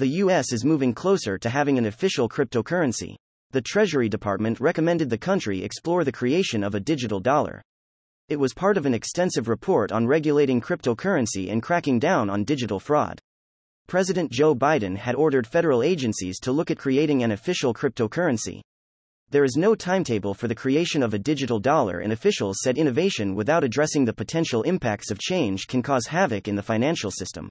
The US is moving closer to having an official cryptocurrency. The Treasury Department recommended the country explore the creation of a digital dollar. It was part of an extensive report on regulating cryptocurrency and cracking down on digital fraud. President Joe Biden had ordered federal agencies to look at creating an official cryptocurrency. There is no timetable for the creation of a digital dollar, and officials said innovation without addressing the potential impacts of change can cause havoc in the financial system.